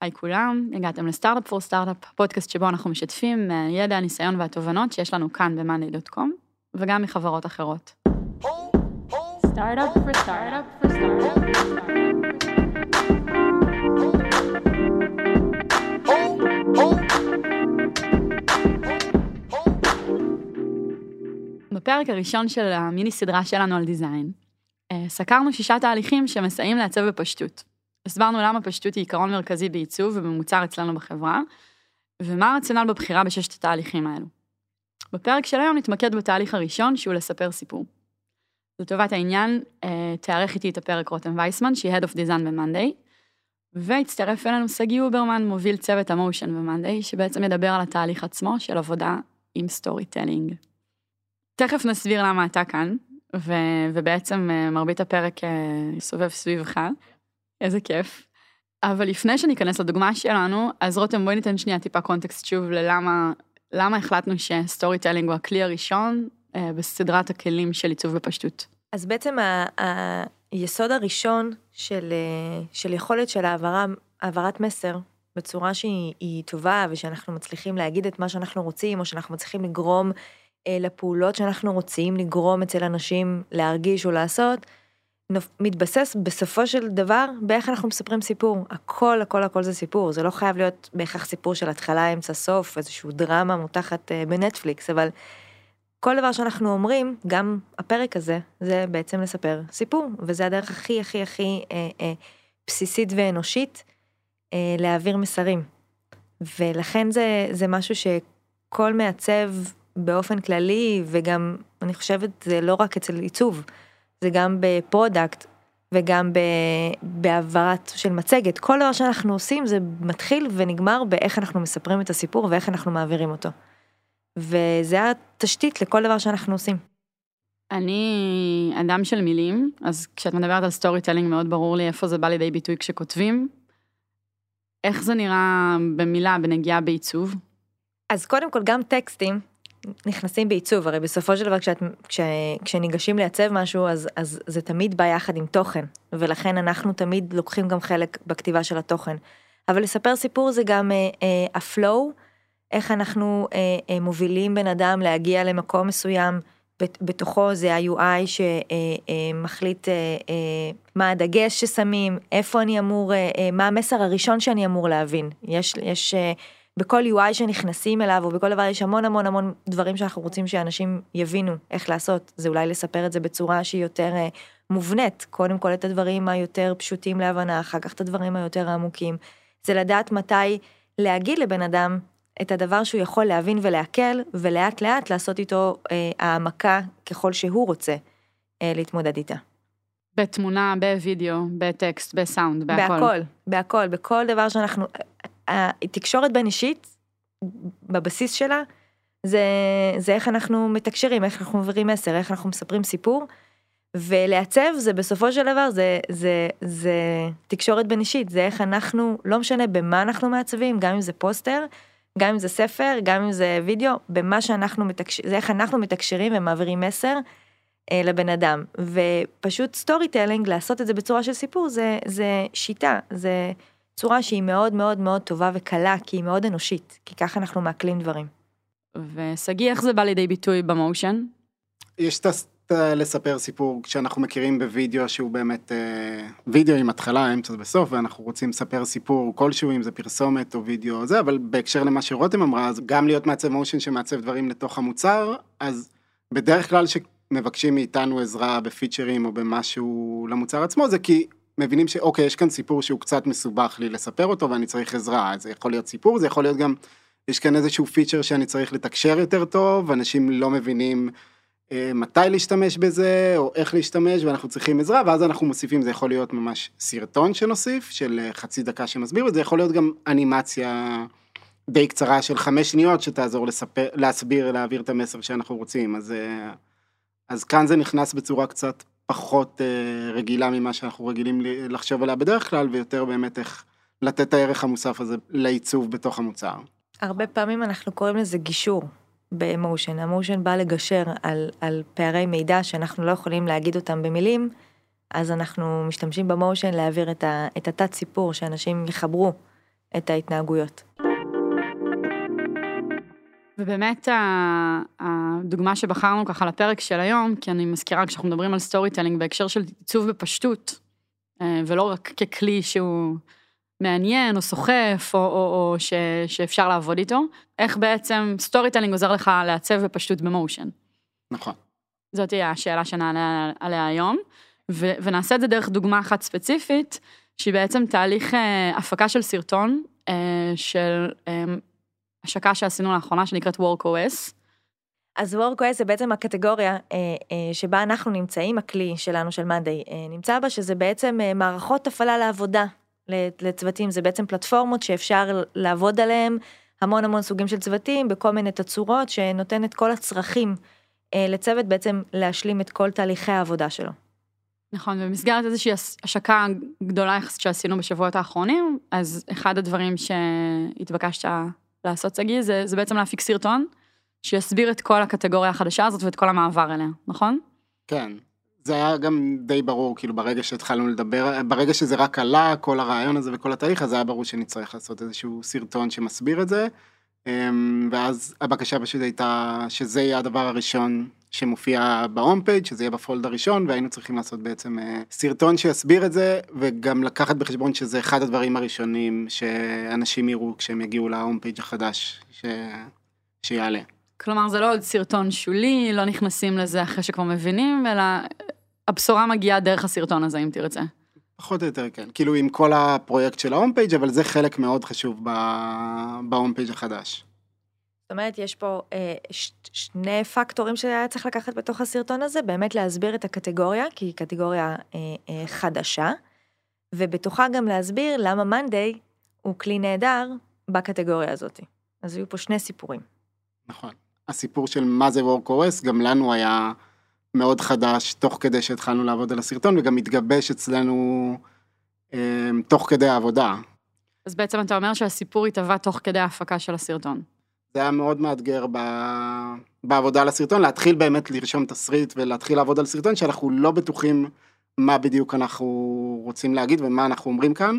היי כולם, הגעתם לסטארט-אפ פור סטארט-אפ, פודקאסט שבו אנחנו משתפים מהידע, הניסיון והתובנות שיש לנו כאן ב-monday.com, וגם מחברות אחרות. סטארט-אפ פור סטארט-אפ פור בפרק הראשון של המיני סדרה שלנו על דיזיין, אה, סקרנו שישה תהליכים שמסייעים לעצב בפשטות. הסברנו למה פשטות היא עיקרון מרכזי בעיצוב ובמוצר אצלנו בחברה, ומה הרציונל בבחירה בששת התהליכים האלו. בפרק של היום נתמקד בתהליך הראשון, שהוא לספר סיפור. לטובת העניין, אה, תארח איתי את הפרק רותם וייסמן, שהיא Head of Design ב-Monday, והצטרף אלינו סגי אוברמן, מוביל צוות ה motion ב-Monday, שבעצם ידבר על התהליך עצמו של עבודה עם storytelling. תכף נסביר למה אתה כאן, ו- ובעצם אה, מרבית הפרק אה, יסובב סביבך, איזה כיף. אבל לפני שניכנס לדוגמה שלנו, אז רותם בואי ניתן שנייה טיפה קונטקסט שוב ללמה למה החלטנו ש storytelling הוא הכלי הראשון אה, בסדרת הכלים של עיצוב בפשטות. אז בעצם ה- היסוד הראשון של, אה, של יכולת של העברה, העברת מסר בצורה שהיא טובה ושאנחנו מצליחים להגיד את מה שאנחנו רוצים או שאנחנו מצליחים לגרום אה, לפעולות שאנחנו רוצים לגרום אצל אנשים להרגיש או לעשות, מתבסס בסופו של דבר באיך אנחנו מספרים סיפור. הכל הכל הכל זה סיפור, זה לא חייב להיות בהכרח סיפור של התחלה, אמצע, סוף, איזשהו דרמה מותחת אה, בנטפליקס, אבל כל דבר שאנחנו אומרים, גם הפרק הזה, זה בעצם לספר סיפור, וזה הדרך הכי הכי הכי אה, אה, בסיסית ואנושית אה, להעביר מסרים. ולכן זה, זה משהו שכל מעצב באופן כללי, וגם, אני חושבת, זה לא רק אצל עיצוב, זה גם ב product וגם בהעברת של מצגת. כל דבר שאנחנו עושים זה מתחיל ונגמר באיך אנחנו מספרים את הסיפור ואיך אנחנו מעבירים אותו. וזה התשתית לכל דבר שאנחנו עושים. אני אדם של מילים, אז כשאת מדברת על storytelling מאוד ברור לי איפה זה בא לידי ביטוי כשכותבים. איך זה נראה במילה, בנגיעה בעיצוב? אז קודם כל גם טקסטים נכנסים בעיצוב, הרי בסופו של דבר כשאת, כש, כשניגשים לייצב משהו אז, אז זה תמיד בא יחד עם תוכן, ולכן אנחנו תמיד לוקחים גם חלק בכתיבה של התוכן. אבל לספר סיפור זה גם אה, אה, הפלואו, איך אנחנו אה, אה, מובילים בן אדם להגיע למקום מסוים, בתוכו זה ה-UI שמחליט אה, אה, אה, מה הדגש ששמים, איפה אני אמור, אה, אה, מה המסר הראשון שאני אמור להבין. יש, יש אה, בכל UI שנכנסים אליו או בכל דבר יש המון המון המון דברים שאנחנו רוצים שאנשים יבינו איך לעשות זה אולי לספר את זה בצורה שהיא יותר uh, מובנית קודם כל את הדברים היותר פשוטים להבנה אחר כך את הדברים היותר עמוקים זה לדעת מתי להגיד לבן אדם את הדבר שהוא יכול להבין ולעכל ולאט לאט לעשות איתו uh, העמקה ככל שהוא רוצה uh, להתמודד איתה. בתמונה, בווידאו, בטקסט, בסאונד, בהכל. בהכל, בהכל, בכל דבר שאנחנו, התקשורת בין אישית, בבסיס שלה, זה, זה איך אנחנו מתקשרים, איך אנחנו מעבירים מסר, איך אנחנו מספרים סיפור. ולעצב זה בסופו של דבר זה זה זה תקשורת בין אישית זה איך אנחנו לא משנה במה אנחנו מעצבים גם אם זה פוסטר גם אם זה ספר גם אם זה וידאו במה שאנחנו מתקשרים זה איך אנחנו מתקשרים ומעבירים מסר אה, לבן אדם ופשוט storytelling לעשות את זה בצורה של סיפור זה זה שיטה זה צורה שהיא מאוד מאוד מאוד טובה וקלה, כי היא מאוד אנושית, כי ככה אנחנו מעכלים דברים. ושגיא, איך זה בא לידי ביטוי ב motion? יש את לספר סיפור שאנחנו מכירים בווידאו שהוא באמת אה, וידאו עם התחלה, אמצע וסוף, ואנחנו רוצים לספר סיפור כלשהו, אם זה פרסומת או וידאו או זה, אבל בהקשר למה שרותם אמרה, אז גם להיות מעצב motion שמעצב דברים לתוך המוצר, אז בדרך כלל שמבקשים מאיתנו עזרה בפיצ'רים או במשהו למוצר עצמו, זה כי מבינים שאוקיי, יש כאן סיפור שהוא קצת מסובך לי לספר אותו ואני צריך עזרה, זה יכול להיות סיפור, זה יכול להיות גם, יש כאן איזשהו פיצ'ר שאני צריך לתקשר יותר טוב, אנשים לא מבינים אה, מתי להשתמש בזה, או איך להשתמש, ואנחנו צריכים עזרה, ואז אנחנו מוסיפים, זה יכול להיות ממש סרטון שנוסיף, של אה, חצי דקה שמסביר, וזה יכול להיות גם אנימציה די קצרה של חמש שניות, שתעזור לספר, להסביר, להעביר את המסר שאנחנו רוצים, אז, אה, אז כאן זה נכנס בצורה קצת פחות אה, רגילה ממה שאנחנו רגילים לחשוב עליה בדרך כלל, ויותר באמת איך לתת את הערך המוסף הזה לעיצוב בתוך המוצר. הרבה פעמים אנחנו קוראים לזה גישור באמושן. אמושן בא לגשר על, על פערי מידע שאנחנו לא יכולים להגיד אותם במילים, אז אנחנו משתמשים במושן להעביר את, ה, את התת סיפור, שאנשים יחברו את ההתנהגויות. ובאמת הדוגמה שבחרנו ככה לפרק של היום, כי אני מזכירה כשאנחנו מדברים על storytelling בהקשר של עיצוב בפשטות, אה, ולא רק ככלי שהוא מעניין או סוחף או, או, או ש, שאפשר לעבוד איתו, איך בעצם storytelling עוזר לך לעצב בפשטות ב motion. נכון. זאת תהיה השאלה שנענה עליה היום, ו, ונעשה את זה דרך דוגמה אחת ספציפית, שהיא בעצם תהליך אה, הפקה של סרטון, אה, של אה, השקה שעשינו לאחרונה שנקראת WorkOS. אז WorkOS זה בעצם הקטגוריה אה, אה, שבה אנחנו נמצאים, הכלי שלנו של מאנדיי אה, נמצא בה, שזה בעצם מערכות הפעלה לעבודה לצוותים, זה בעצם פלטפורמות שאפשר לעבוד עליהן, המון המון סוגים של צוותים, בכל מיני תצורות, שנותן את כל הצרכים לצוות בעצם להשלים את כל תהליכי העבודה שלו. נכון, במסגרת איזושהי השקה גדולה יחסית שעשינו בשבועות האחרונים, אז אחד הדברים שהתבקשת לעשות, שגיא, זה, זה בעצם להפיק סרטון, שיסביר את כל הקטגוריה החדשה הזאת ואת כל המעבר אליה, נכון? כן. זה היה גם די ברור, כאילו ברגע שהתחלנו לדבר, ברגע שזה רק עלה, כל הרעיון הזה וכל התהליך, אז היה ברור שנצטרך לעשות איזשהו סרטון שמסביר את זה. אמ, ואז הבקשה פשוט הייתה שזה יהיה הדבר הראשון שמופיע ב home page, שזה יהיה ב fold הראשון, והיינו צריכים לעשות בעצם אה, סרטון שיסביר את זה, וגם לקחת בחשבון שזה אחד הדברים הראשונים שאנשים יראו כשהם יגיעו ל home page החדש ש... שיעלה. כלומר, זה לא עוד סרטון שולי, לא נכנסים לזה אחרי שכבר מבינים, אלא הבשורה מגיעה דרך הסרטון הזה, אם תרצה. פחות או יותר כן, כאילו עם כל הפרויקט של ה home page, אבל זה חלק מאוד חשוב ב home page החדש. זאת אומרת, יש פה אה, ש, שני פקטורים שהיה צריך לקחת בתוך הסרטון הזה, באמת להסביר את הקטגוריה, כי היא קטגוריה אה, אה, חדשה, ובתוכה גם להסביר למה מאנדיי הוא כלי נהדר בקטגוריה הזאת. אז היו פה שני סיפורים. נכון. הסיפור של מה זה WorkOS, גם לנו היה מאוד חדש, תוך כדי שהתחלנו לעבוד על הסרטון, וגם התגבש אצלנו אה, תוך כדי העבודה. אז בעצם אתה אומר שהסיפור התהווה תוך כדי ההפקה של הסרטון. זה היה מאוד מאתגר ב... בעבודה על הסרטון, להתחיל באמת לרשום תסריט ולהתחיל לעבוד על סרטון, שאנחנו לא בטוחים מה בדיוק אנחנו רוצים להגיד ומה אנחנו אומרים כאן.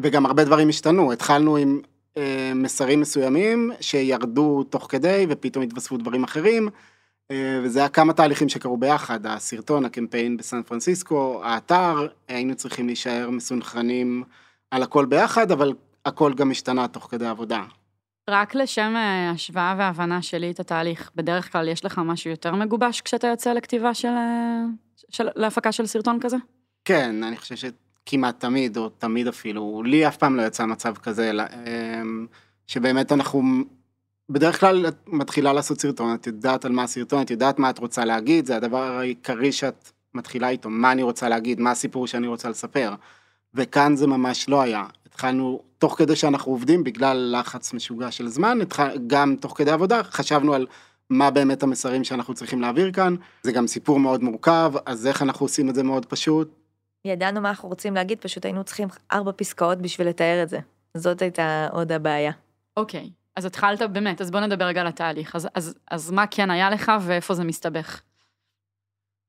וגם הרבה דברים השתנו, התחלנו עם אה, מסרים מסוימים שירדו תוך כדי ופתאום התווספו דברים אחרים. אה, וזה היה כמה תהליכים שקרו ביחד, הסרטון, הקמפיין בסן פרנסיסקו, האתר, היינו צריכים להישאר מסונכרנים על הכל ביחד, אבל הכל גם השתנה תוך כדי עבודה. רק לשם אה, השוואה והבנה שלי את התהליך, בדרך כלל יש לך משהו יותר מגובש כשאתה יוצא לכתיבה של, של להפקה של סרטון כזה? כן, אני חושב שכמעט תמיד, או תמיד אפילו, לי אף פעם לא יצא מצב כזה, שבאמת אנחנו בדרך כלל את מתחילה לעשות סרטון, את יודעת על מה הסרטון, את יודעת מה את רוצה להגיד, זה הדבר העיקרי שאת מתחילה איתו, מה אני רוצה להגיד, מה הסיפור שאני רוצה לספר. וכאן זה ממש לא היה. התחלנו, תוך כדי שאנחנו עובדים, בגלל לחץ משוגע של זמן, גם תוך כדי עבודה, חשבנו על מה באמת המסרים שאנחנו צריכים להעביר כאן. זה גם סיפור מאוד מורכב, אז איך אנחנו עושים את זה מאוד פשוט? ידענו מה אנחנו רוצים להגיד, פשוט היינו צריכים ארבע פסקאות בשביל לתאר את זה. זאת הייתה עוד הבעיה. אוקיי. Okay. אז התחלת באמת, אז בוא נדבר רגע על התהליך. אז, אז, אז מה כן היה לך ואיפה זה מסתבך?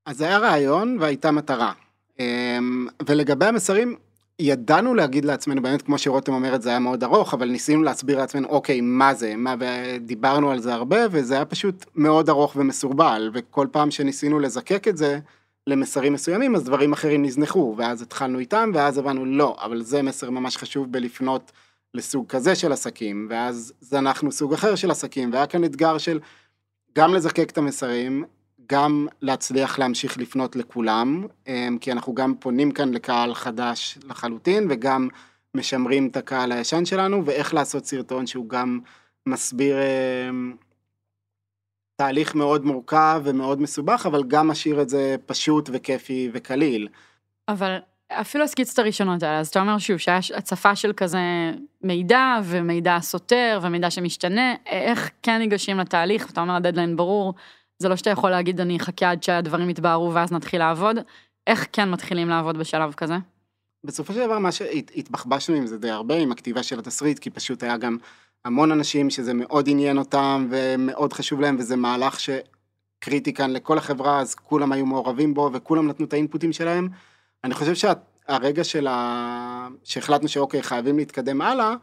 אז היה רעיון והייתה מטרה. אמ, ולגבי המסרים, ידענו להגיד לעצמנו, באמת כמו שרותם אומרת, זה היה מאוד ארוך, אבל ניסינו להסביר לעצמנו, אוקיי, מה זה, מה, ודיברנו על זה הרבה, וזה היה פשוט מאוד ארוך ומסורבל, וכל פעם שניסינו לזקק את זה למסרים מסוימים, אז דברים אחרים נזנחו, ואז התחלנו איתם, ואז הבנו, לא, אבל זה מסר ממש חשוב בלפנות לסוג כזה של עסקים, ואז זנחנו סוג אחר של עסקים, והיה כאן אתגר של גם לזקק את המסרים, גם להצליח להמשיך לפנות לכולם, אמ, כי אנחנו גם פונים כאן לקהל חדש לחלוטין, וגם משמרים את הקהל הישן שלנו, ואיך לעשות סרטון שהוא גם מסביר אמ, תהליך מאוד מורכב ומאוד מסובך, אבל גם משאיר את זה פשוט וכיפי וקליל. אבל אפילו הסקיצות הראשונות האלה, אז אתה אומר שוב, שהיה הצפה של כזה מידע, ומידע סותר, ומידע שמשתנה, איך כן ניגשים לתהליך, אתה אומר הדדליין ברור, זה לא שאתה יכול להגיד אני אחכה עד שהדברים יתבהרו ואז נתחיל לעבוד, איך כן מתחילים לעבוד בשלב כזה? בסופו של דבר מה שהתבחבשנו עם זה די הרבה, עם הכתיבה של התסריט, כי פשוט היה גם המון אנשים שזה מאוד עניין אותם ומאוד חשוב להם, וזה מהלך שקריטי כאן לכל החברה, אז כולם היו מעורבים בו וכולם נתנו את האינפוטים שלהם. אני חושב הרגע של ה... שהחלטנו שאוקיי, חייבים להתקדם הלאה,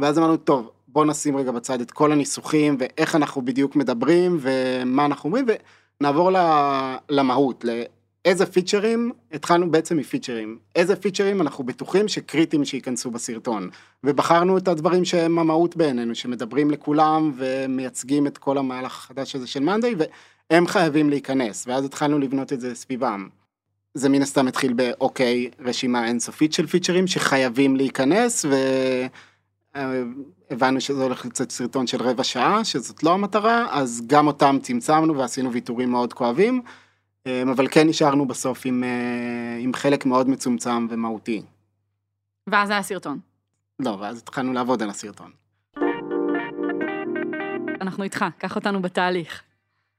ואז אמרנו, טוב, בוא נשים רגע בצד את כל הניסוחים, ואיך אנחנו בדיוק מדברים, ומה אנחנו אומרים, ונעבור למהות, לאיזה פיצ'רים, התחלנו בעצם מפיצ'רים, איזה פיצ'רים אנחנו בטוחים שקריטיים שייכנסו בסרטון, ובחרנו את הדברים שהם המהות בעינינו, שמדברים לכולם ומייצגים את כל המהלך החדש הזה של מאנדיי, והם חייבים להיכנס, ואז התחלנו לבנות את זה סביבם. זה מן הסתם התחיל באוקיי, רשימה אינסופית של פיצ'רים שחייבים להיכנס, והבנו שזה הולך לצאת סרטון של רבע שעה, שזאת לא המטרה, אז גם אותם צמצמנו ועשינו ויתורים מאוד כואבים, אבל כן נשארנו בסוף עם, עם חלק מאוד מצומצם ומהותי. ואז היה סרטון. לא, ואז התחלנו לעבוד על הסרטון. אנחנו איתך, קח אותנו בתהליך.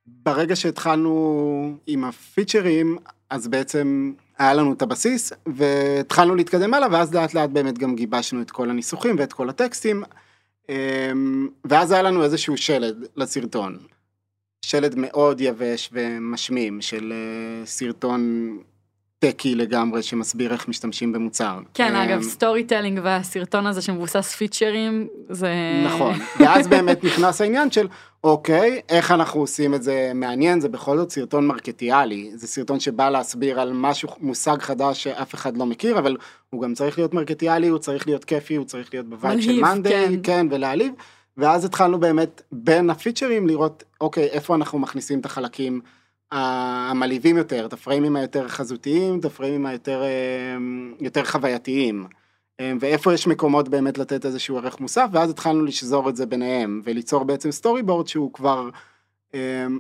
ברגע שהתחלנו עם הפיצ'רים, אז בעצם היה לנו את הבסיס, והתחלנו להתקדם הלאה, ואז לאט לאט באמת גם גיבשנו את כל הניסוחים ואת כל הטקסטים, אמ, ואז היה לנו איזשהו שלד לסרטון. שלד מאוד יבש ומשמים של אה, סרטון techy לגמרי שמסביר איך משתמשים במוצר. כן, אגב, storytelling והסרטון הזה שמבוסס features, זה... נכון, ואז באמת נכנס העניין של, אוקיי, איך אנחנו עושים את זה מעניין, זה בכל זאת סרטון marketing-אלי, זה סרטון שבא להסביר על משהו, מושג חדש שאף אחד לא מכיר, אבל הוא גם צריך להיות marketing-אלי, הוא צריך להיות כיפי, הוא צריך להיות בבית של מאנדיי, כן. כן, ולהעליב, ואז התחלנו באמת בין הפיצ'רים לראות, אוקיי, איפה אנחנו מכניסים את החלקים. המלהיבים יותר, את הפריימים היותר חזותיים, את הפריימים היותר יותר חווייתיים. ואיפה יש מקומות באמת לתת איזשהו ערך מוסף, ואז התחלנו לשזור את זה ביניהם, וליצור בעצם storyboard שהוא כבר...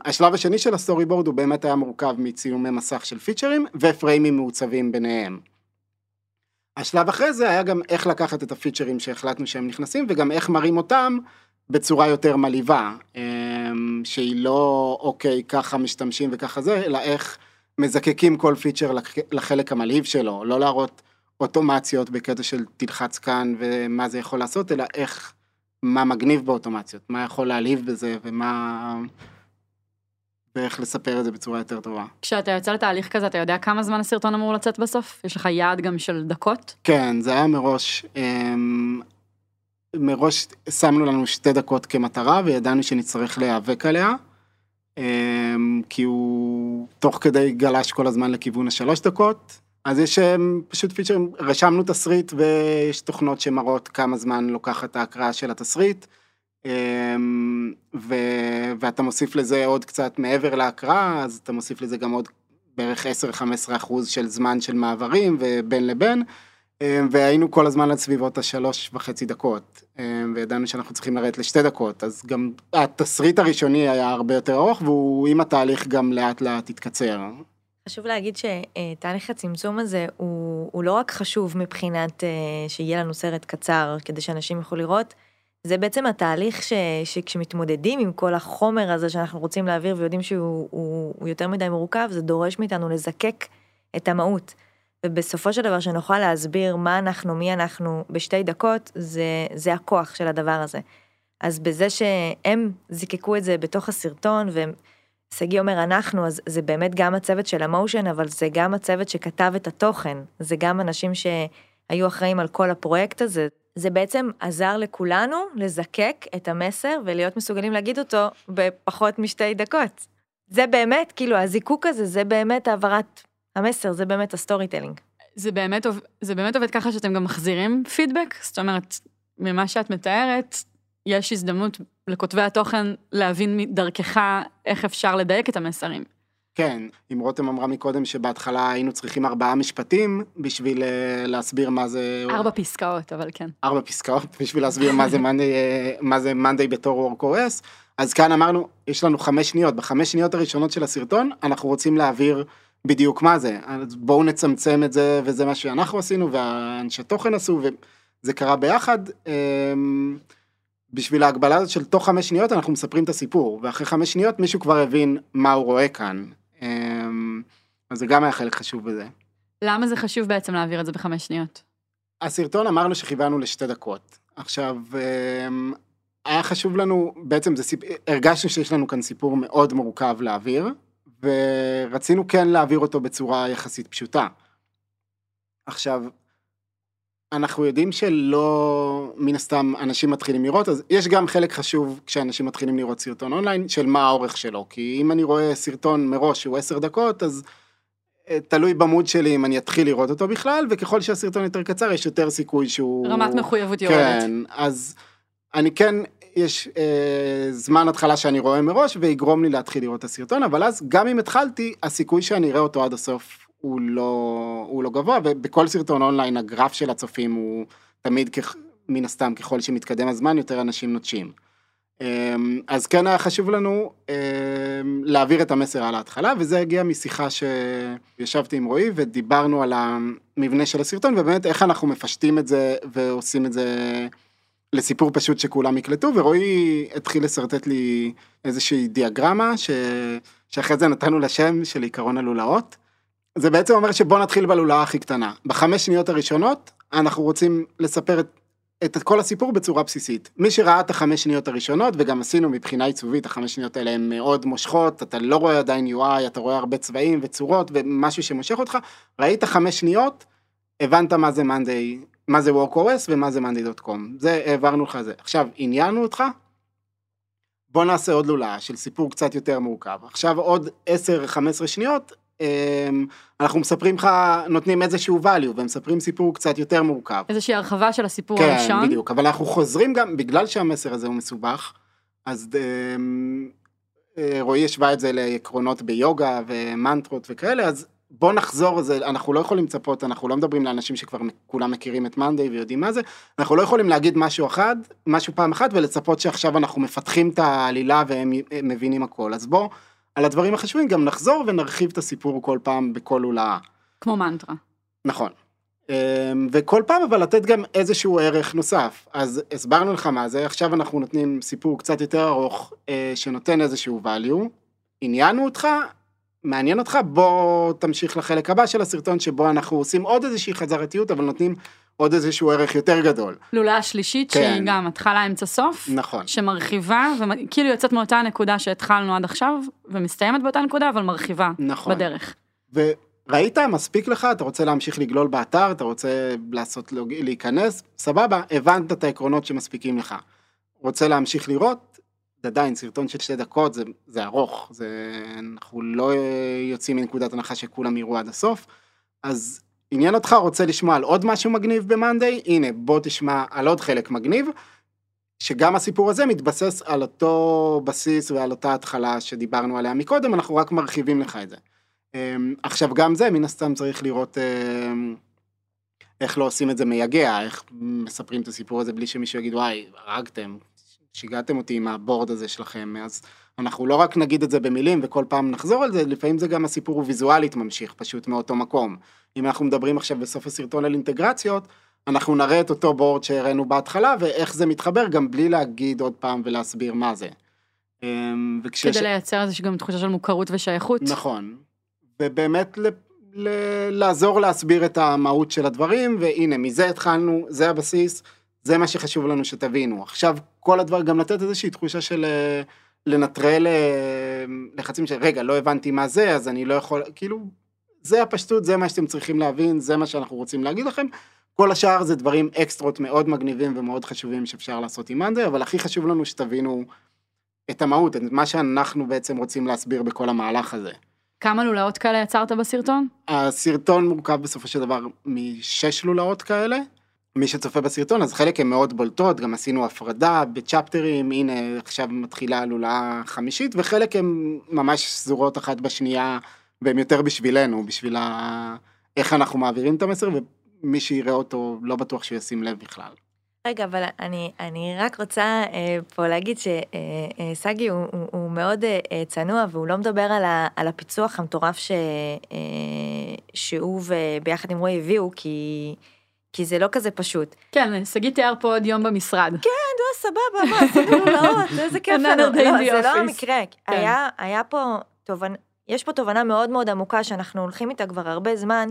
השלב השני של ה storyboard הוא באמת היה מורכב מצילומי מסך של פיצ'רים ופריימים מעוצבים ביניהם. השלב אחרי זה היה גם איך לקחת את הפיצ'רים שהחלטנו שהם נכנסים וגם איך מראים אותם בצורה יותר מלהיבה, אמ, שהיא לא אוקיי ככה משתמשים וככה זה, אלא איך מזקקים כל פיצ'ר לחלק המלהיב שלו, לא להראות אוטומציות בקטע של תלחץ כאן ומה זה יכול לעשות, אלא איך, מה מגניב באוטומציות, מה יכול להלהיב בזה ומה... ואיך לספר את זה בצורה יותר טובה. כשאתה יוצא לתהליך כזה, אתה יודע כמה זמן הסרטון אמור לצאת בסוף? יש לך יעד גם של דקות? כן, זה היה מראש. אמ, מראש שמנו לנו שתי דקות כמטרה וידענו שנצטרך להיאבק עליה. אמ, כי הוא תוך כדי גלש כל הזמן לכיוון השלוש דקות. אז יש אמ, פשוט פיצ'רים, רשמנו תסריט ויש תוכנות שמראות כמה זמן לוקחת ההקראה של התסריט. אמ, ו... ואתה מוסיף לזה עוד קצת מעבר להקראה, אז אתה מוסיף לזה גם עוד בערך 10-15 אחוז של זמן של מעברים ובין לבין. אמ, והיינו כל הזמן על סביבות השלוש וחצי דקות, אמ, וידענו שאנחנו צריכים לרדת לשתי דקות, אז גם התסריט הראשוני היה הרבה יותר ארוך, והוא עם התהליך גם לאט לאט התקצר. חשוב להגיד שתהליך הצמצום הזה הוא, הוא לא רק חשוב מבחינת אה, שיהיה לנו סרט קצר כדי שאנשים יוכלו לראות, זה בעצם התהליך ש, שכשמתמודדים עם כל החומר הזה שאנחנו רוצים להעביר ויודעים שהוא הוא, הוא יותר מדי מורכב, זה דורש מאיתנו לזקק את המהות. ובסופו של דבר שנוכל להסביר מה אנחנו, מי אנחנו בשתי דקות, זה, זה הכוח של הדבר הזה. אז בזה שהם זיקקו את זה בתוך הסרטון, ושגיא אומר אנחנו, אז זה באמת גם הצוות של המושן, אבל זה גם הצוות שכתב את התוכן, זה גם אנשים שהיו אחראים על כל הפרויקט הזה. זה בעצם עזר לכולנו לזקק את המסר ולהיות מסוגלים להגיד אותו בפחות משתי דקות. זה באמת, כאילו, הזיקוק הזה, זה באמת העברת המסר זה באמת ה storytelling. זה באמת, זה באמת עובד ככה שאתם גם מחזירים פידבק? זאת אומרת, ממה שאת מתארת, יש הזדמנות לכותבי התוכן להבין דרכך איך אפשר לדייק את המסרים. כן, אם רותם אמרה מקודם שבהתחלה היינו צריכים ארבעה משפטים בשביל אה, להסביר מה זה... ארבע פסקאות, אבל כן. ארבע פסקאות בשביל להסביר מה זה מאנדיי, אה, מה זה מאנדיי בתור וורקורס. אז כאן אמרנו, יש לנו חמש שניות, בחמש שניות הראשונות של הסרטון אנחנו רוצים להעביר בדיוק מה זה, אז בואו נצמצם את זה, וזה מה שאנחנו עשינו, והאנשי תוכן עשו, וזה קרה ביחד. אמ, בשביל ההגבלה הזאת של תוך חמש שניות אנחנו מספרים את הסיפור, ואחרי חמש שניות מישהו כבר הבין מה הוא רואה כאן. אמ, אז זה גם היה חלק חשוב בזה. למה זה חשוב בעצם להעביר את זה בחמש שניות? הסרטון אמרנו שכיוונו לשתי דקות. עכשיו, אמ, היה חשוב לנו, בעצם זה סיפ... הרגשנו שיש לנו כאן סיפור מאוד מורכב להעביר, ורצינו כן להעביר אותו בצורה יחסית פשוטה. עכשיו, אנחנו יודעים שלא, מן הסתם, אנשים מתחילים לראות, אז יש גם חלק חשוב כשאנשים מתחילים לראות סרטון אונליין, של מה האורך שלו, כי אם אני רואה סרטון מראש שהוא עשר דקות, אז אה, תלוי במוד שלי אם אני אתחיל לראות אותו בכלל, וככל שהסרטון יותר קצר, יש יותר סיכוי שהוא... רמת מחויבות יורדת. כן, אז אני כן, יש אה, זמן התחלה שאני רואה מראש, ויגרום לי להתחיל לראות את הסרטון, אבל אז גם אם התחלתי, הסיכוי שאני אראה אותו עד הסוף הוא לא, הוא לא גבוה, ובכל סרטון אונליין הגרף של הצופים הוא תמיד, כ, מן הסתם, ככל שמתקדם הזמן, יותר אנשים נוטשים. אמ, אז כן היה חשוב לנו אמ, להעביר את המסר על ההתחלה, וזה הגיע משיחה שישבתי עם רועי ודיברנו על המבנה של הסרטון, ובאמת איך אנחנו מפשטים את זה ועושים את זה לסיפור פשוט שכולם יקלטו, ורועי התחיל לשרטט לי איזושהי דיאגרמה, ש... שאחרי זה נתנו לה שם של עיקרון הלולאות. זה בעצם אומר שבוא נתחיל בלולאה הכי קטנה. בחמש שניות הראשונות, אנחנו רוצים לספר את, את כל הסיפור בצורה בסיסית. מי שראה את החמש שניות הראשונות, וגם עשינו מבחינה עיצובית, החמש שניות האלה הן מאוד מושכות, אתה לא רואה עדיין UI, אתה רואה הרבה צבעים וצורות ומשהו שמושך אותך, ראית חמש שניות, הבנת מה זה מאנדיי, מה זה WorkOS ומה זה מאנדיי.com. זה, העברנו לך זה. עכשיו, עניינו אותך, בוא נעשה עוד לולאה של סיפור קצת יותר מורכב. עכשיו עוד 10-15 שניות, אמ, אנחנו מספרים לך, נותנים איזשהו value ומספרים סיפור קצת יותר מורכב. איזושהי הרחבה של הסיפור כן, הראשון. כן, בדיוק, אבל אנחנו חוזרים גם, בגלל שהמסר הזה הוא מסובך, אז אמ, אה, רועי השווה את זה לעקרונות ביוגה ומנטרות וכאלה, אז בוא נחזור, זה, אנחנו לא יכולים לצפות, אנחנו לא מדברים לאנשים שכבר כולם מכירים את מאנדיי ויודעים מה זה, אנחנו לא יכולים להגיד משהו אחד, משהו פעם אחת ולצפות שעכשיו אנחנו מפתחים את העלילה והם מבינים הכל, אז בוא, על הדברים החשובים גם נחזור ונרחיב את הסיפור כל פעם בכל הולאה. כמו מנטרה. נכון. אמ, וכל פעם אבל לתת גם איזשהו ערך נוסף. אז הסברנו לך מה זה, עכשיו אנחנו נותנים סיפור קצת יותר ארוך אה, שנותן איזשהו value, עניינו אותך, מעניין אותך, בוא תמשיך לחלק הבא של הסרטון שבו אנחנו עושים עוד איזושהי חזרתיות אבל נותנים עוד איזשהו ערך יותר גדול. לולאה שלישית כן. שהיא גם התחלה אמצע סוף. נכון. שמרחיבה, וכאילו יוצאת מאותה נקודה שהתחלנו עד עכשיו, ומסתיימת באותה נקודה, אבל מרחיבה נכון. בדרך. וראית, מספיק לך, אתה רוצה להמשיך לגלול באתר, אתה רוצה לעשות, להיכנס, סבבה, הבנת את העקרונות שמספיקים לך. רוצה להמשיך לראות, עדיין סרטון של שתי דקות, זה, זה ארוך, זה, אנחנו לא יוצאים מנקודת הנחה שכולם יראו עד הסוף, אז עניין אותך, רוצה לשמוע על עוד משהו מגניב במאנדיי? הנה, בוא תשמע על עוד חלק מגניב, שגם הסיפור הזה מתבסס על אותו בסיס ועל אותה התחלה שדיברנו עליה מקודם, אנחנו רק מרחיבים לך את זה. אמ, עכשיו, גם זה, מן הסתם צריך לראות אמ, איך לא עושים את זה מייגע, איך מספרים את הסיפור הזה בלי שמישהו יגיד, וואי, הרגתם, שיגעתם אותי עם הבורד הזה שלכם, אז אנחנו לא רק נגיד את זה במילים וכל פעם נחזור על זה, לפעמים זה גם הסיפור הוא ויזואלית ממשיך, פשוט מאותו מקום. אם אנחנו מדברים עכשיו בסוף הסרטון על אינטגרציות, אנחנו נראה את אותו בורד שהראינו בהתחלה, ואיך זה מתחבר גם בלי להגיד עוד פעם ולהסביר מה זה. אמ, וכשש... כדי לייצר איזושהי גם תחושה של מוכרות ושייכות. נכון. ובאמת ל... ל... לעזור להסביר את המהות של הדברים, והנה, מזה התחלנו, זה הבסיס, זה מה שחשוב לנו שתבינו. עכשיו, כל הדבר, גם לתת איזושהי תחושה של אה, לנטרל אה, לחצים של, רגע, לא הבנתי מה זה, אז אני לא יכול, כאילו, זה הפשטות, זה מה שאתם צריכים להבין, זה מה שאנחנו רוצים להגיד לכם. כל השאר זה דברים אקסטרות מאוד מגניבים ומאוד חשובים שאפשר לעשות עם מאנדי, אבל הכי חשוב לנו שתבינו את המהות, את מה שאנחנו בעצם רוצים להסביר בכל המהלך הזה. כמה לולאות כאלה יצרת בסרטון? הסרטון מורכב בסופו של דבר משש לולאות כאלה. מי שצופה בסרטון, אז חלק הן מאוד בולטות, גם עשינו הפרדה בצ'פטרים, הנה עכשיו מתחילה הלולאה חמישית, וחלק הן ממש שזורות אחת בשנייה, והן יותר בשבילנו, בשביל ה... איך אנחנו מעבירים את המסר, ומי שיראה אותו לא בטוח שהוא ישים לב בכלל. רגע, אבל אני, אני רק רוצה אה, פה להגיד שסגי אה, אה, הוא, הוא, הוא מאוד אה, אה, צנוע והוא לא מדבר על, ה, על הפיצוח המטורף ש, אה, שהוא וביחד עם רועי הביאו, כי... כי זה לא כזה פשוט. כן, שגיא תיאר פה עוד יום במשרד. כן, לא, סבבה, מה, עשינו לולאות, איזה כיף לנו. לא, זה לא המקרה, כן. היה, היה פה תובנה, יש פה תובנה מאוד מאוד עמוקה שאנחנו הולכים איתה כבר הרבה זמן,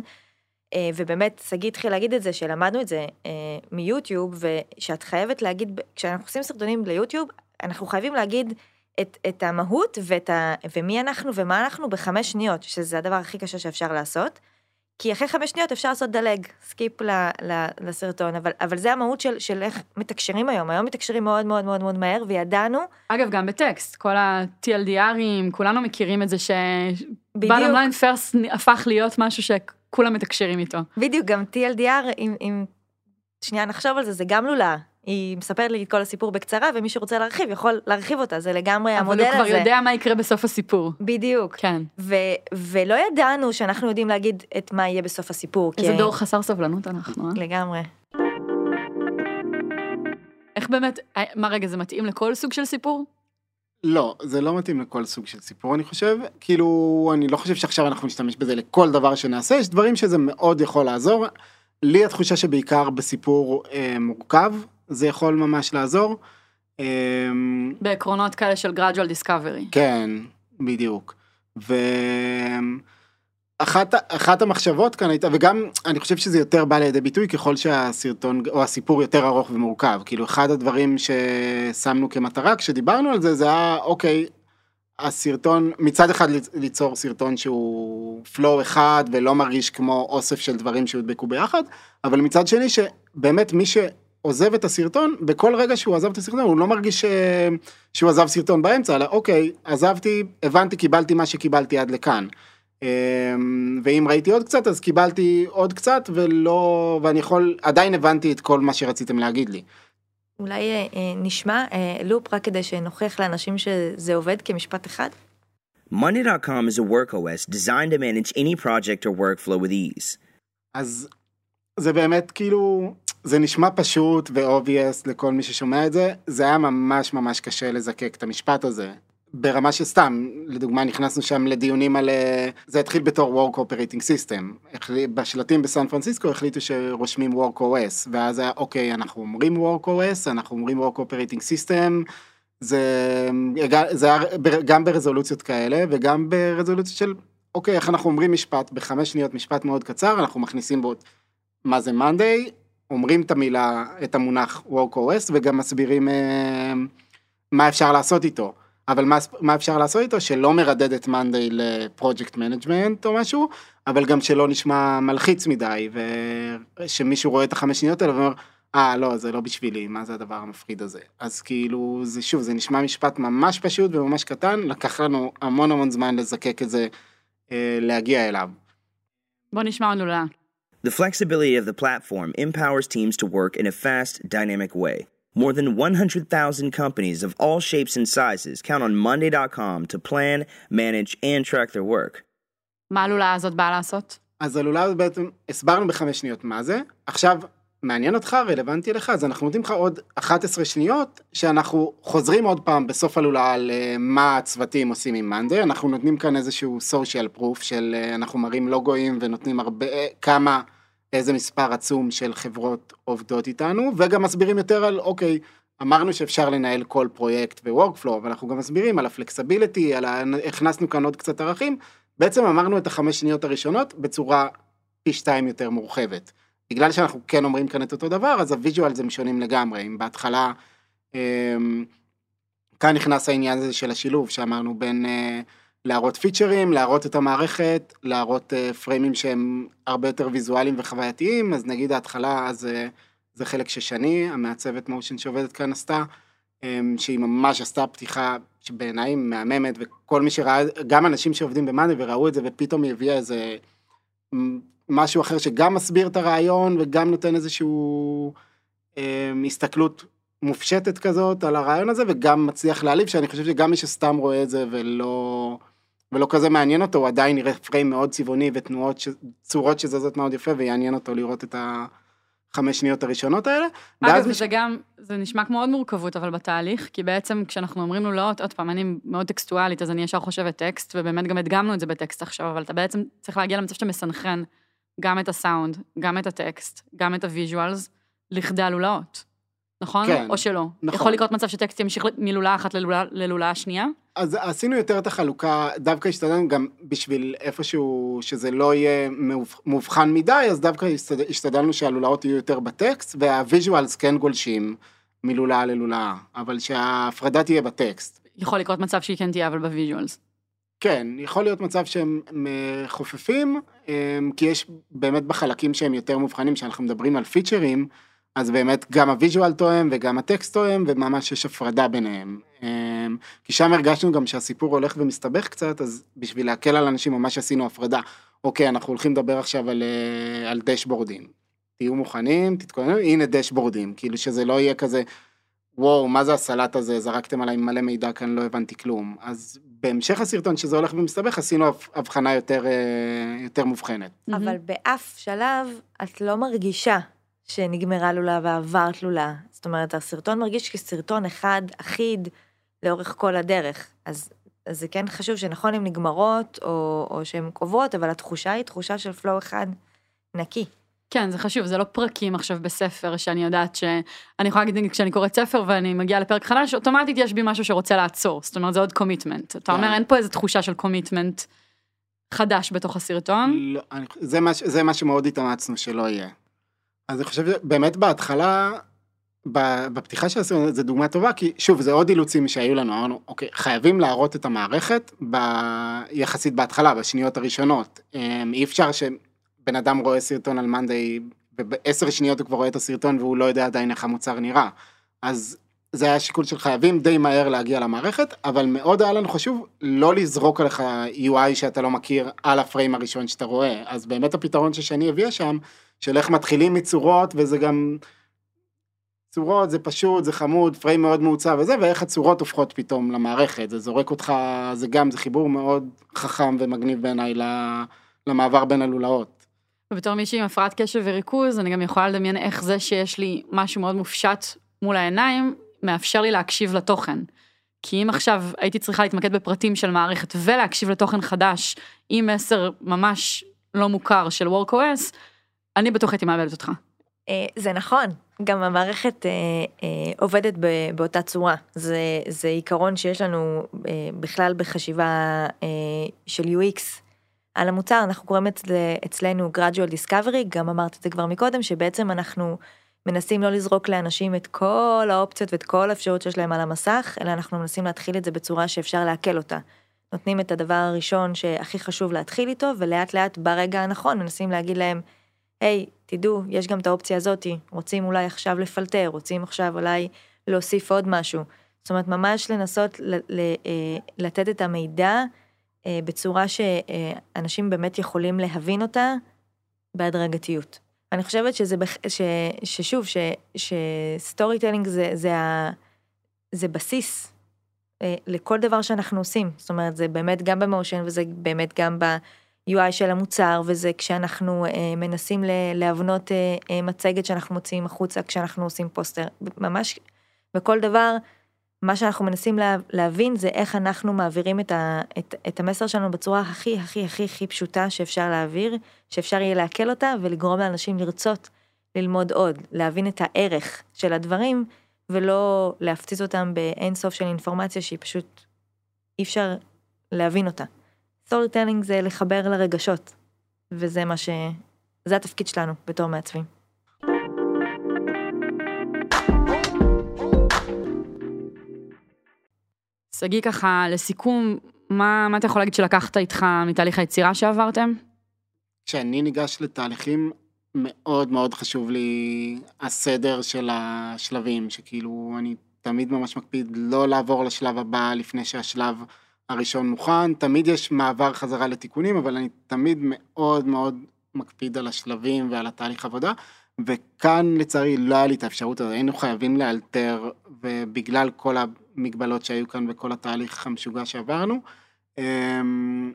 אה, ובאמת, שגיא התחיל להגיד את זה, שלמדנו את זה אה, מיוטיוב, ושאת חייבת להגיד, כשאנחנו עושים סרטונים ליוטיוב, אנחנו חייבים להגיד את, את המהות ואת ה, ומי אנחנו ומה אנחנו בחמש שניות, שזה הדבר הכי קשה שאפשר לעשות. כי אחרי חמש שניות אפשר לעשות דלג, skip ל, ל, לסרטון, אבל, אבל זה המהות של, של איך מתקשרים היום, היום מתקשרים מאוד מאוד מאוד מאוד מהר, וידענו, אגב, גם בטקסט, כל ה-TLDRים, כולנו מכירים את זה ש... בדיוק. bottom line first הפך להיות משהו שכולם מתקשרים איתו. בדיוק, גם TLDR, אם, אם שנייה נחשוב על זה, זה גם לולאה. היא מספרת לי את כל הסיפור בקצרה, ומי שרוצה להרחיב יכול להרחיב אותה, זה לגמרי אבל המודל הוא כבר הזה. יודע מה יקרה בסוף הסיפור. בדיוק. כן. ו- ולא ידענו שאנחנו יודעים להגיד את מה יהיה בסוף הסיפור. כי- איזה דור חסר סבלנות אנחנו, אה? לגמרי. איך באמת, אה, מה רגע, זה מתאים לכל סוג של סיפור? לא, זה לא מתאים לכל סוג של סיפור, אני חושב. כאילו, אני לא חושב שעכשיו אנחנו נשתמש בזה לכל דבר שנעשה, יש דברים שזה מאוד יכול לעזור. לי התחושה שבעיקר בסיפור אה, מורכב, זה יכול ממש לעזור. אה, בעקרונות כאלה של gradual discovery. כן, בדיוק. ואחת אחת המחשבות כאן הייתה, וגם אני חושב שזה יותר בא לידי ביטוי ככל שהסרטון או הסיפור יותר ארוך ומורכב. כאילו אחד הדברים ששמנו כמטרה כשדיברנו על זה, זה היה אוקיי, הסרטון, מצד אחד ליצור סרטון שהוא פלואו אחד ולא מרגיש כמו אוסף של דברים שהודבקו ביחד, אבל מצד שני שבאמת מי שעוזב את הסרטון, בכל רגע שהוא עזב את הסרטון הוא לא מרגיש ש... שהוא עזב סרטון באמצע, אלא אוקיי, עזבתי, הבנתי, קיבלתי מה שקיבלתי עד לכאן. אמ, ואם ראיתי עוד קצת אז קיבלתי עוד קצת ולא, ואני יכול, עדיין הבנתי את כל מה שרציתם להגיד לי. אולי אה, אה, נשמע אה, לופ רק כדי שנוכיח לאנשים שזה עובד כמשפט אחד? Monday.com is a work OS designed to manage any project or workflow with ease. אז זה באמת כאילו, זה נשמע פשוט ו-obvious לכל מי ששומע את זה, זה היה ממש ממש קשה לזקק את המשפט הזה. ברמה שסתם, לדוגמה נכנסנו שם לדיונים על, אה, זה התחיל בתור Work Operating System, בשלטים בסן פרנסיסקו החליטו שרושמים Work OS, ואז היה אוקיי, אנחנו אומרים Work OS, אנחנו אומרים Work Operating System, זה, זה היה גם ברזולוציות כאלה וגם ברזולוציות של, אוקיי, איך אנחנו אומרים משפט, בחמש שניות משפט מאוד קצר, אנחנו מכניסים בו מה זה Monday, אומרים את המילה, את המונח Work OS וגם מסבירים אה, מה אפשר לעשות איתו. אבל מה, מה אפשר לעשות איתו? שלא מרדד את מאנדיי ל project management או משהו, אבל גם שלא נשמע מלחיץ מדי, ושמישהו רואה את החמש שניות האלה ואומר, אה, לא, זה לא בשבילי, מה זה הדבר המפחיד הזה? אז כאילו, זה שוב, זה נשמע משפט ממש פשוט וממש קטן, לקח לנו המון המון זמן לזקק את זה, אה, להגיע אליו. בוא נשמע עוד לולה. The flexibility of the platform empowers teams to work in a fast, dynamic way. More than 100,000 companies of all shapes and sizes count on Monday.com to plan, manage, and track their work. מה הלולה הזאת באה לעשות? אז הלולה הזאת בעצם, הסברנו בחמש שניות מה זה, עכשיו, מעניין אותך, רלוונטי לך, אז אנחנו נותנים לך עוד 11 שניות, שאנחנו חוזרים עוד פעם בסוף הלולה על אה, מה הצוותים עושים עם מאנדי, אנחנו נותנים כאן איזשהו social proof של אה, אנחנו מראים לוגויים ונותנים הרבה, אה, כמה, איזה מספר עצום של חברות עובדות איתנו, וגם מסבירים יותר על, אוקיי, אמרנו שאפשר לנהל כל פרויקט ו-workflow, אבל אנחנו גם מסבירים על הפלקסביליטי, על ה... הכנסנו כאן עוד קצת ערכים, בעצם אמרנו את החמש שניות הראשונות בצורה פי שתיים יותר מורחבת. בגלל שאנחנו כן אומרים כאן את אותו דבר, אז ה visuals הם שונים לגמרי. אם בהתחלה, אמ, כאן נכנס העניין הזה של השילוב, שאמרנו בין אה, להראות פיצ'רים, להראות את המערכת, להראות אה, פריימים שהם הרבה יותר ויזואליים וחווייתיים, אז נגיד ההתחלה, אז אה, זה חלק ששני, המעצבת motion שעובדת כאן עשתה, אמ, שהיא ממש עשתה פתיחה שבעיניי מהממת, וכל מי שראה, גם אנשים שעובדים במאנדיי וראו את זה, ופתאום היא הביאה איזה משהו אחר שגם מסביר את הרעיון, וגם נותן איזשהו אה, הסתכלות מופשטת כזאת על הרעיון הזה, וגם מצליח להעליב, שאני חושב שגם מי שסתם רואה את זה ולא... ולא כזה מעניין אותו, הוא עדיין יראה פריים מאוד צבעוני ותנועות, ש... צורות שזזות מאוד יפה, ויעניין אותו לראות את החמש שניות הראשונות האלה. אגב, מש- זה גם, זה נשמע כמו עוד מורכבות, אבל בתהליך, כי בעצם כשאנחנו אומרים לולאות, עוד פעם, אני מאוד טקסטואלית, אז אני ישר חושבת טקסט, ובאמת גם הדגמנו את זה בטקסט עכשיו, אבל אתה בעצם צריך להגיע למצב שאתה מסנכרן גם את הסאונד, גם את הטקסט, גם את ה visuals, לכדי הלולאות. נכון? כן, או שלא. נכון. יכול לקרות מצב שטקסט ימשיך מלולה אחת ללולה, ללולה השנייה? אז עשינו יותר את החלוקה, דווקא השתדלנו גם בשביל איפשהו שזה לא יהיה מאוב- מאובחן מדי, אז דווקא השתד- השתדלנו שהלולאות יהיו יותר בטקסט, וה visuals כן גולשים מלולה ללולה, אבל שההפרדה תהיה בטקסט. יכול לקרות מצב שהיא כן תהיה, אבל ב visuals. כן, יכול להיות מצב שהם חופפים, כי יש באמת בחלקים שהם יותר מובחנים, כשאנחנו מדברים על פיצ'רים, אז באמת גם ה visual תואם וגם הטקסט תואם, וממש יש הפרדה ביניהם. אמ, כי שם הרגשנו גם שהסיפור הולך ומסתבך קצת, אז בשביל להקל על אנשים ממש עשינו הפרדה. אוקיי, אנחנו הולכים לדבר עכשיו על, אה, על דשבורדים. תהיו מוכנים, תתכוננו, הנה דשבורדים. כאילו שזה לא יהיה כזה, וואו, מה זה הסלט הזה, זרקתם עליי מלא מידע כאן, לא הבנתי כלום. אז בהמשך הסרטון שזה הולך ומסתבך, עשינו הבחנה יותר, אה, יותר מובחנת. אבל באף שלב את לא מרגישה שנגמרה לולה ועברת לולה. זאת אומרת, הסרטון מרגיש כסרטון אחד, אחיד, לאורך כל הדרך. אז, אז זה כן חשוב שנכון הן נגמרות, או, או שהן קובעות, אבל התחושה היא תחושה של flow אחד נקי. כן, זה חשוב, זה לא פרקים עכשיו בספר שאני יודעת ש... אני יכולה להגיד, כשאני קוראת ספר ואני מגיעה לפרק חדש, אוטומטית יש בי משהו שרוצה לעצור, זאת אומרת, זה עוד commitment. אתה אומר, אין פה איזו תחושה של commitment חדש בתוך הסרטון? לא, אני, זה, מה, זה מה שמאוד התאמצנו שלא יהיה. אז אני חושב שבאמת בהתחלה, בפתיחה של הסרטון, זו דוגמה טובה, כי שוב, זה עוד אילוצים שהיו לנו, אמרנו, אוקיי, חייבים להראות את המערכת ב... יחסית בהתחלה, בשניות הראשונות. אמ, אי אפשר שבן אדם רואה סרטון על מאנדיי, ובעשר שניות הוא כבר רואה את הסרטון והוא לא יודע עדיין איך המוצר נראה. אז זה היה שיקול של חייבים די מהר להגיע למערכת, אבל מאוד היה לנו חשוב לא לזרוק עליך UI שאתה לא מכיר על הפריים הראשון שאתה רואה. אז באמת הפתרון ששני הביאה שם, של איך מתחילים מצורות, וזה גם... צורות זה פשוט, זה חמוד, פריים מאוד מעוצב וזה, ואיך הצורות הופכות פתאום למערכת, זה זורק אותך, זה גם, זה חיבור מאוד חכם ומגניב בעיניי למעבר בין הלולאות. ובתור מישהי עם הפרעת קשב וריכוז, אני גם יכולה לדמיין איך זה שיש לי משהו מאוד מופשט מול העיניים, מאפשר לי להקשיב לתוכן. כי אם עכשיו הייתי צריכה להתמקד בפרטים של מערכת ולהקשיב לתוכן חדש, עם מסר ממש לא מוכר של WorkOS, אני בטוח הייתי מאבדת אותך. אה, זה נכון, גם המערכת אה, אה, עובדת באותה צורה. זה, זה עיקרון שיש לנו בכלל בחשיבה של UX על המוצר, אנחנו קוראים אצלנו gradual discovery, גם אמרת את זה כבר מקודם, שבעצם אנחנו מנסים לא לזרוק לאנשים את כל האופציות ואת כל האפשרות שיש להם על המסך, אלא אנחנו מנסים להתחיל את זה בצורה שאפשר לעכל אותה. נותנים את הדבר הראשון שהכי חשוב להתחיל איתו, ולאט לאט ברגע הנכון מנסים להגיד להם, היי, hey, תדעו, יש גם את האופציה הזאתי, רוצים אולי עכשיו לפלטר, רוצים עכשיו אולי להוסיף עוד משהו. זאת אומרת, ממש לנסות אה, לתת את המידע בצורה שאנשים באמת יכולים להבין אותה בהדרגתיות. אני חושבת שזה, בח... ש... ששוב, ש... ש storytelling זה, זה, ה... זה בסיס אה, לכל דבר שאנחנו עושים. זאת אומרת, זה באמת גם ב motion וזה באמת גם ב-UI של המוצר, וזה כשאנחנו אה, מנסים להבנות אה, אה, מצגת שאנחנו מוציאים החוצה, כשאנחנו עושים פוסטר, ממש בכל דבר. מה שאנחנו מנסים לה, להבין זה איך אנחנו מעבירים את, ה, את, את המסר שלנו בצורה הכי הכי הכי הכי פשוטה שאפשר להעביר, שאפשר יהיה לעכל אותה ולגרום לאנשים לרצות ללמוד עוד, להבין את הערך של הדברים ולא להפציץ אותם באין סוף של אינפורמציה שהיא פשוט אי אפשר להבין אותה. storytelling זה לחבר לרגשות, וזה מה ש... זה התפקיד שלנו בתור מעצבים. שגיא ככה, לסיכום, מה, מה אתה יכול להגיד שלקחת איתך מתהליך היצירה שעברתם? כשאני ניגש לתהליכים, מאוד מאוד חשוב לי הסדר של השלבים, שכאילו אני תמיד ממש מקפיד לא לעבור לשלב הבא לפני שהשלב הראשון מוכן, תמיד יש מעבר חזרה לתיקונים, אבל אני תמיד מאוד מאוד מקפיד על השלבים ועל התהליך עבודה, וכאן לצערי לא היה לי את האפשרות הזאת, היינו חייבים לאלתר, ובגלל כל המגבלות שהיו כאן וכל התהליך המשוגע שעברנו, אמ,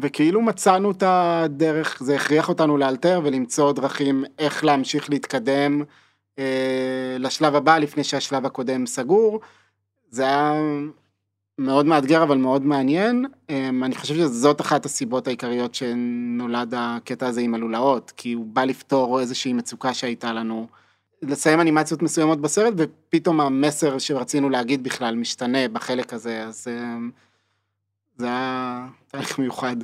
וכאילו מצאנו את הדרך, זה הכריח אותנו לאלתר ולמצוא דרכים איך להמשיך להתקדם אה, לשלב הבא לפני שהשלב הקודם סגור. זה היה מאוד מאתגר אבל מאוד מעניין. אמ, אני חושב שזאת אחת הסיבות העיקריות שנולד הקטע הזה עם הלולאות, כי הוא בא לפתור איזושהי מצוקה שהייתה לנו. לסיים אנימציות מסוימות בסרט, ופתאום המסר שרצינו להגיד בכלל משתנה בחלק הזה, אז אמ, זה היה תהליך מיוחד.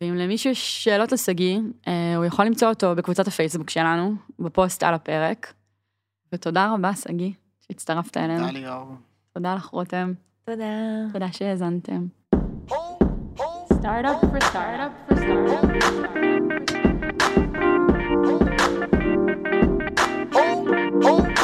ואם למישהו יש שאלות לשגיא, אה, הוא יכול למצוא אותו בקבוצת הפייסבוק שלנו, בפוסט על הפרק. ותודה רבה, שגיא, שהצטרפת אלינו. תודה ליאור. תודה לך, רותם. תודה. תודה שהאזנתם. Startup for startup for startup. Oh.